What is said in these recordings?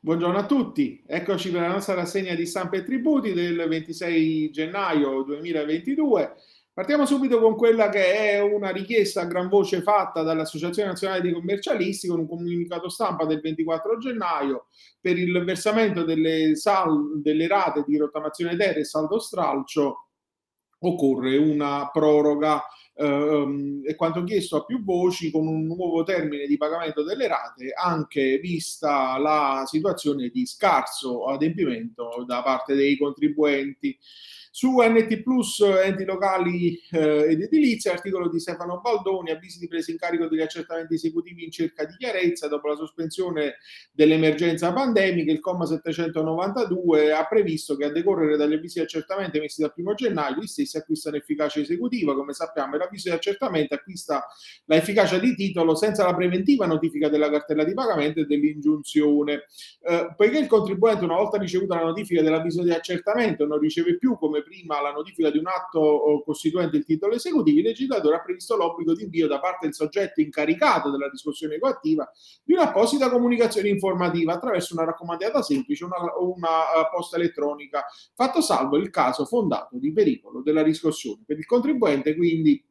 Buongiorno a tutti, eccoci per la nostra rassegna di stampe e tributi del 26 gennaio 2022. Partiamo subito con quella che è una richiesta a gran voce fatta dall'Associazione Nazionale dei Commercialisti con un comunicato stampa del 24 gennaio per il versamento delle, sal- delle rate di rottamazione terra e saldo stralcio. Occorre una proroga ehm, è quanto chiesto a più voci con un nuovo termine di pagamento delle rate, anche vista la situazione di scarso adempimento da parte dei contribuenti. Su NT Plus, enti locali eh, ed edilizia, articolo di Stefano Baldoni, avvisi di presa in carico degli accertamenti esecutivi in cerca di chiarezza dopo la sospensione dell'emergenza pandemica, il comma 792 ha previsto che a decorrere dagli avvisi di accertamento emessi dal 1 gennaio, gli stessi acquistano efficacia esecutiva, come sappiamo, l'avviso di accertamento acquista la efficacia di titolo senza la preventiva notifica della cartella di pagamento e dell'ingiunzione. Eh, poiché il contribuente, una volta ricevuta la notifica dell'avviso di accertamento, non riceve più come prima la notifica di un atto costituente il titolo esecutivo, il legislatore ha previsto l'obbligo di invio da parte del soggetto incaricato della discussione coattiva di un'apposita comunicazione informativa attraverso una raccomandata semplice o una, una uh, posta elettronica, fatto salvo il caso fondato di pericolo della riscossione. Per il contribuente quindi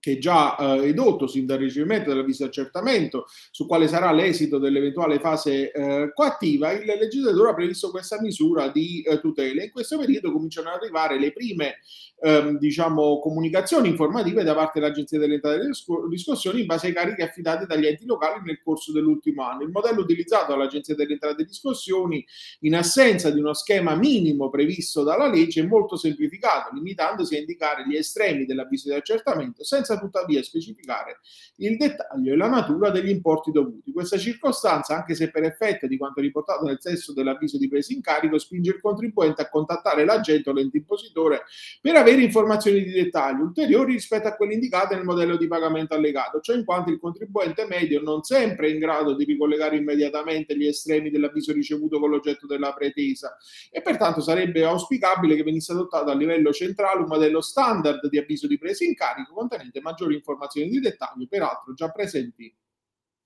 che già eh, edotto sin dal ricevimento dell'avviso di accertamento su quale sarà l'esito dell'eventuale fase eh, coattiva, il legislatore ha previsto questa misura di eh, tutela. In questo periodo cominciano ad arrivare le prime ehm, diciamo, comunicazioni informative da parte dell'Agenzia delle Entrate delle Riscossioni in base ai carichi affidati dagli enti locali nel corso dell'ultimo anno. Il modello utilizzato dall'Agenzia delle Entrate e Riscossioni, in assenza di uno schema minimo previsto dalla legge, è molto semplificato, limitandosi a indicare gli estremi dell'avviso di accertamento senza senza tuttavia specificare il dettaglio e la natura degli importi dovuti. Questa circostanza, anche se per effetto di quanto riportato nel testo dell'avviso di presa in carico, spinge il contribuente a contattare l'agente o l'ente impositore per avere informazioni di dettaglio ulteriori rispetto a quelle indicate nel modello di pagamento allegato, cioè in quanto il contribuente medio non sempre è in grado di ricollegare immediatamente gli estremi dell'avviso ricevuto con l'oggetto della pretesa e pertanto sarebbe auspicabile che venisse adottato a livello centrale un modello standard di avviso di presa in carico contenente ovviamente maggiori informazioni di dettaglio, peraltro già presenti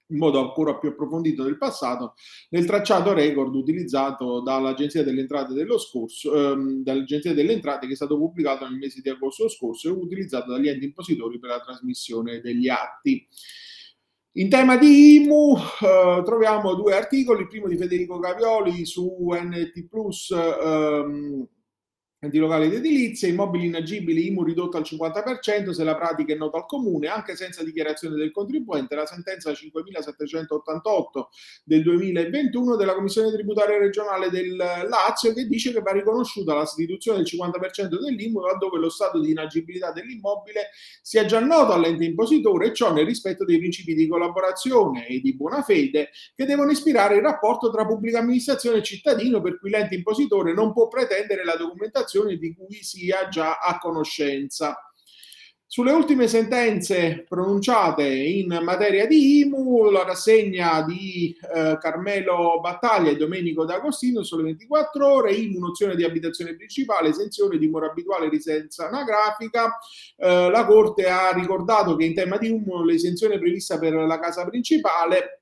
in modo ancora più approfondito del passato nel tracciato record utilizzato dall'Agenzia delle Entrate dello scorso, ehm, dall'Agenzia delle Entrate che è stato pubblicato nel mese di agosto scorso e utilizzato dagli enti impositori per la trasmissione degli atti. In tema di IMU eh, troviamo due articoli, il primo di Federico Gavioli su NT Plus ehm, enti locali ed edilizia, immobili inagibili IMU ridotto al 50% se la pratica è nota al comune, anche senza dichiarazione del contribuente, la sentenza 5788 del 2021 della Commissione tributaria regionale del Lazio che dice che va riconosciuta la riduzione del 50% dell'IMU laddove lo stato di inagibilità dell'immobile sia già noto all'ente impositore e ciò nel rispetto dei principi di collaborazione e di buona fede che devono ispirare il rapporto tra pubblica amministrazione e cittadino per cui l'ente impositore non può pretendere la documentazione situazioni di cui sia già a conoscenza. Sulle ultime sentenze pronunciate in materia di IMU, la rassegna di eh, Carmelo Battaglia e Domenico D'Agostino sulle 24 ore, IMU nozione di abitazione principale, esenzione di mora abituale residenza anagrafica. Eh, la Corte ha ricordato che in tema di IMU l'esenzione prevista per la casa principale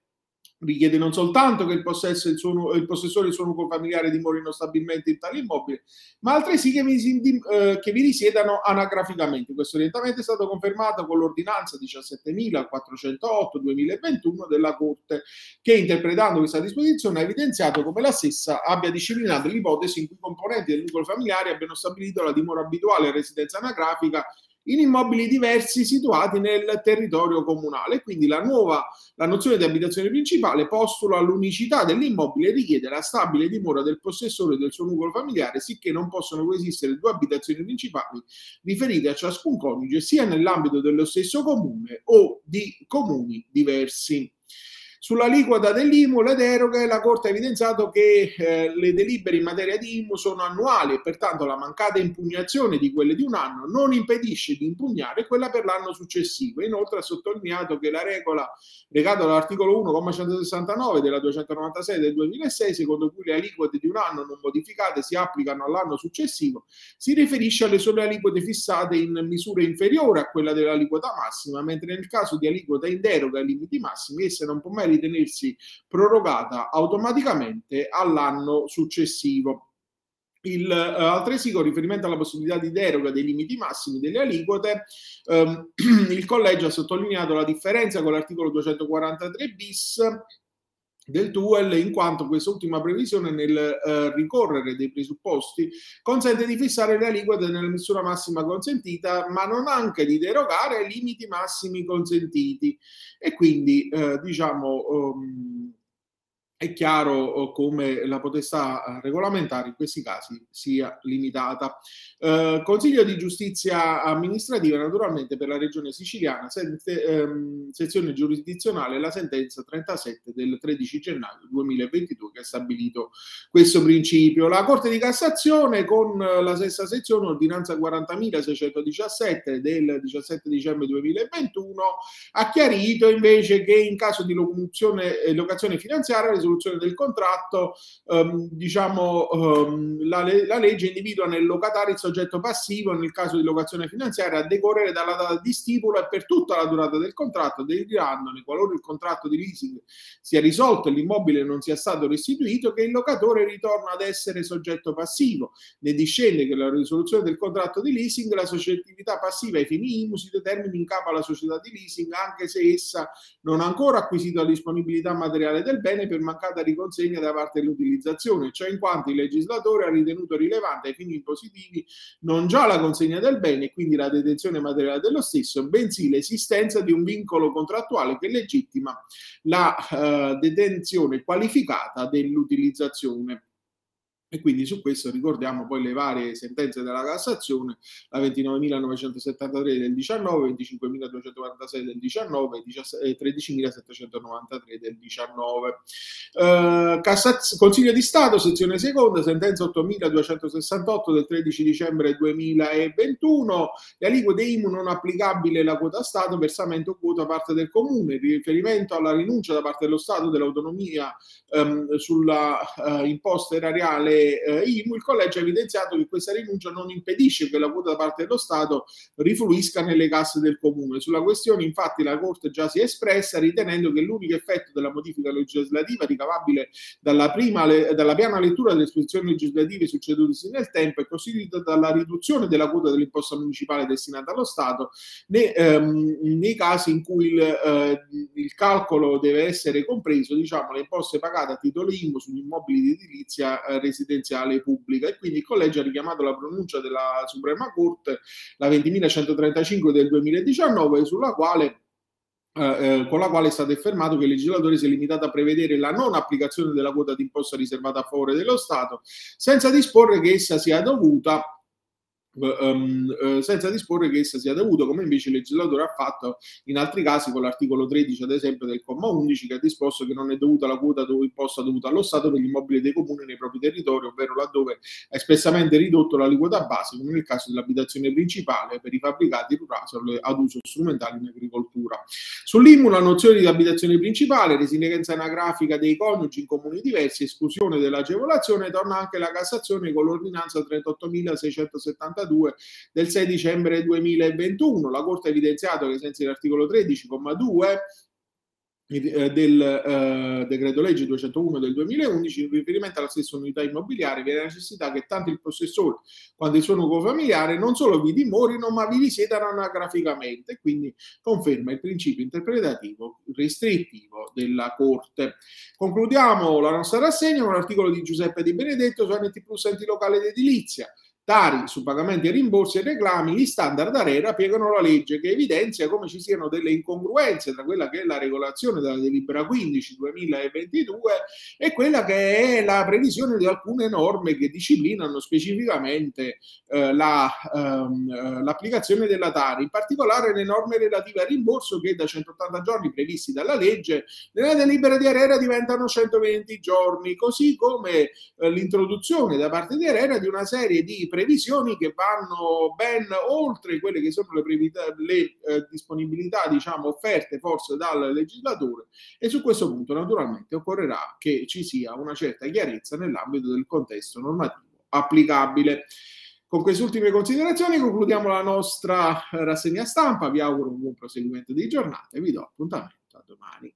richiede non soltanto che il, il, suo, il possessore e il suo nucleo familiare dimorino stabilmente in tale immobile, ma altresì che vi, eh, che vi risiedano anagraficamente. Questo orientamento è stato confermato con l'ordinanza 17.408-2021 della Corte, che interpretando questa disposizione ha evidenziato come la stessa abbia disciplinato l'ipotesi in cui i componenti del nucleo familiare abbiano stabilito la dimora abituale e residenza anagrafica in immobili diversi situati nel territorio comunale. Quindi la nuova la nozione di abitazione principale postula l'unicità dell'immobile e richiede la stabile dimora del possessore del suo nucleo familiare, sicché non possono coesistere due abitazioni principali riferite a ciascun coniuge sia nell'ambito dello stesso comune o di comuni diversi. Sull'aliquota dell'IMU, le deroghe, la Corte ha evidenziato che eh, le delibere in materia di IMU sono annuali e pertanto la mancata impugnazione di quelle di un anno non impedisce di impugnare quella per l'anno successivo. Inoltre ha sottolineato che la regola legata all'articolo 1,169 della 296 del 2006, secondo cui le aliquote di un anno non modificate si applicano all'anno successivo, si riferisce alle sole aliquote fissate in misura inferiore a quella dell'aliquota massima, mentre nel caso di aliquota in deroga ai limiti massimi essa non può mai ritenersi prorogata automaticamente all'anno successivo. Il, uh, altresì con riferimento alla possibilità di deroga dei limiti massimi delle aliquote, um, il collegio ha sottolineato la differenza con l'articolo 243 bis del TUEL in quanto quest'ultima previsione nel eh, ricorrere dei presupposti consente di fissare le aliquote nella misura massima consentita ma non anche di derogare ai limiti massimi consentiti. E quindi eh, diciamo um, è chiaro oh, come la potestà eh, regolamentare in questi casi sia limitata. Eh, Consiglio di giustizia amministrativa, naturalmente per la regione siciliana, sente, ehm, sezione giurisdizionale, la sentenza 37 del 13 gennaio 2022 che ha stabilito questo principio. La Corte di Cassazione con la stessa sezione, ordinanza 40.617 del 17 dicembre 2021, ha chiarito invece che in caso di locazione, eh, locazione finanziaria risoluzione del contratto, ehm, diciamo, ehm, la, la, legge individua nel locatario il soggetto passivo nel caso di locazione finanziaria a decorrere dalla data di stipula e per tutta la durata del contratto, derivandone qualora il contratto di leasing sia risolto e l'immobile non sia stato restituito, che il locatore ritorna ad essere soggetto passivo. Ne discende che la risoluzione del contratto di leasing, la soggettività passiva ai fini IMU si determina in capo alla società di leasing anche se essa non ha ancora acquisito la disponibilità materiale del bene per mancata riconsegna da parte dell'utilizzazione, cioè in quanto il legislatore ha ritenuto rilevante ai fini impositivi non già la consegna del bene e quindi la detenzione materiale dello stesso, bensì l'esistenza di un vincolo contrattuale che legittima la uh, detenzione qualificata dell'utilizzazione. E quindi su questo ricordiamo poi le varie sentenze della Cassazione, la 29.973 del 19, 25.246 del 19 e 13.793 del 19. Eh, Cassaz- Consiglio di Stato, sezione seconda, sentenza 8.268 del 13 dicembre 2021, le aliquote IMU non applicabili alla quota Stato, versamento quota parte del Comune, riferimento alla rinuncia da parte dello Stato dell'autonomia ehm, sulla eh, imposta erariale eh, IMU, il collegio ha evidenziato che questa rinuncia non impedisce che la quota da parte dello Stato rifluisca nelle casse del comune. Sulla questione, infatti, la Corte già si è espressa ritenendo che l'unico effetto della modifica legislativa ricavabile dalla, prima, dalla piana lettura delle disposizioni legislative succedutesi nel tempo è costituita dalla riduzione della quota dell'imposta municipale destinata allo Stato nei, ehm, nei casi in cui il, eh, il, calcolo deve essere compreso, diciamo, le imposte pagate a titolo IMU sugli immobili di edilizia eh, residenziale residenziale pubblica. E quindi il collegio ha richiamato la pronuncia della Suprema Corte, la 20.135 del 2019, sulla quale eh, eh, con la quale è stato affermato che il legislatore si è limitato a prevedere la non applicazione della quota d'imposta riservata a favore dello Stato, senza disporre che essa sia dovuta Um, uh, senza disporre che essa sia dovuta, come invece il legislatore ha fatto in altri casi con l'articolo 13, ad esempio, del comma 11, che ha disposto che non è dovuta la quota dove imposta dovuta allo Stato per gli immobili dei comuni nei propri territori, ovvero laddove ha espressamente ridotto la liquida base, come nel caso dell'abitazione principale per i fabbricati rurali ad uso strumentale in agricoltura. Sull'IMU la nozione di abitazione principale, residenza anagrafica dei coniugi in comuni diversi, esclusione dell'agevolazione, torna anche la Cassazione con l'ordinanza 38.670 42 del 6 dicembre 2021. La Corte ha evidenziato che, sensi dell'articolo 13,2 eh, del eh, decreto legge 201 del 2011 in riferimento alla stessa unità immobiliare vi è la necessità che tanto il possessore quanto il suo nuovo familiare non solo vi dimorino ma vi risiedano anagraficamente quindi conferma il principio interpretativo restrittivo della Corte. Concludiamo la nostra rassegna con l'articolo di Giuseppe Di Benedetto su NT Plus enti locale d'edilizia Tari su pagamenti e rimborsi e reclami, gli standard ARERA piegano la legge che evidenzia come ci siano delle incongruenze tra quella che è la regolazione della delibera 15 2022 e quella che è la previsione di alcune norme che disciplinano specificamente eh, la, ehm, eh, l'applicazione della Tari, in particolare le norme relative al rimborso che da 180 giorni previsti dalla legge nella delibera di Arera diventano 120 giorni, così come eh, l'introduzione da parte di Arera di una serie di previsioni che vanno ben oltre quelle che sono le, previta- le eh, disponibilità diciamo, offerte forse dal legislatore e su questo punto naturalmente occorrerà che ci sia una certa chiarezza nell'ambito del contesto normativo applicabile. Con queste ultime considerazioni concludiamo la nostra rassegna stampa, vi auguro un buon proseguimento di giornata e vi do appuntamento a domani.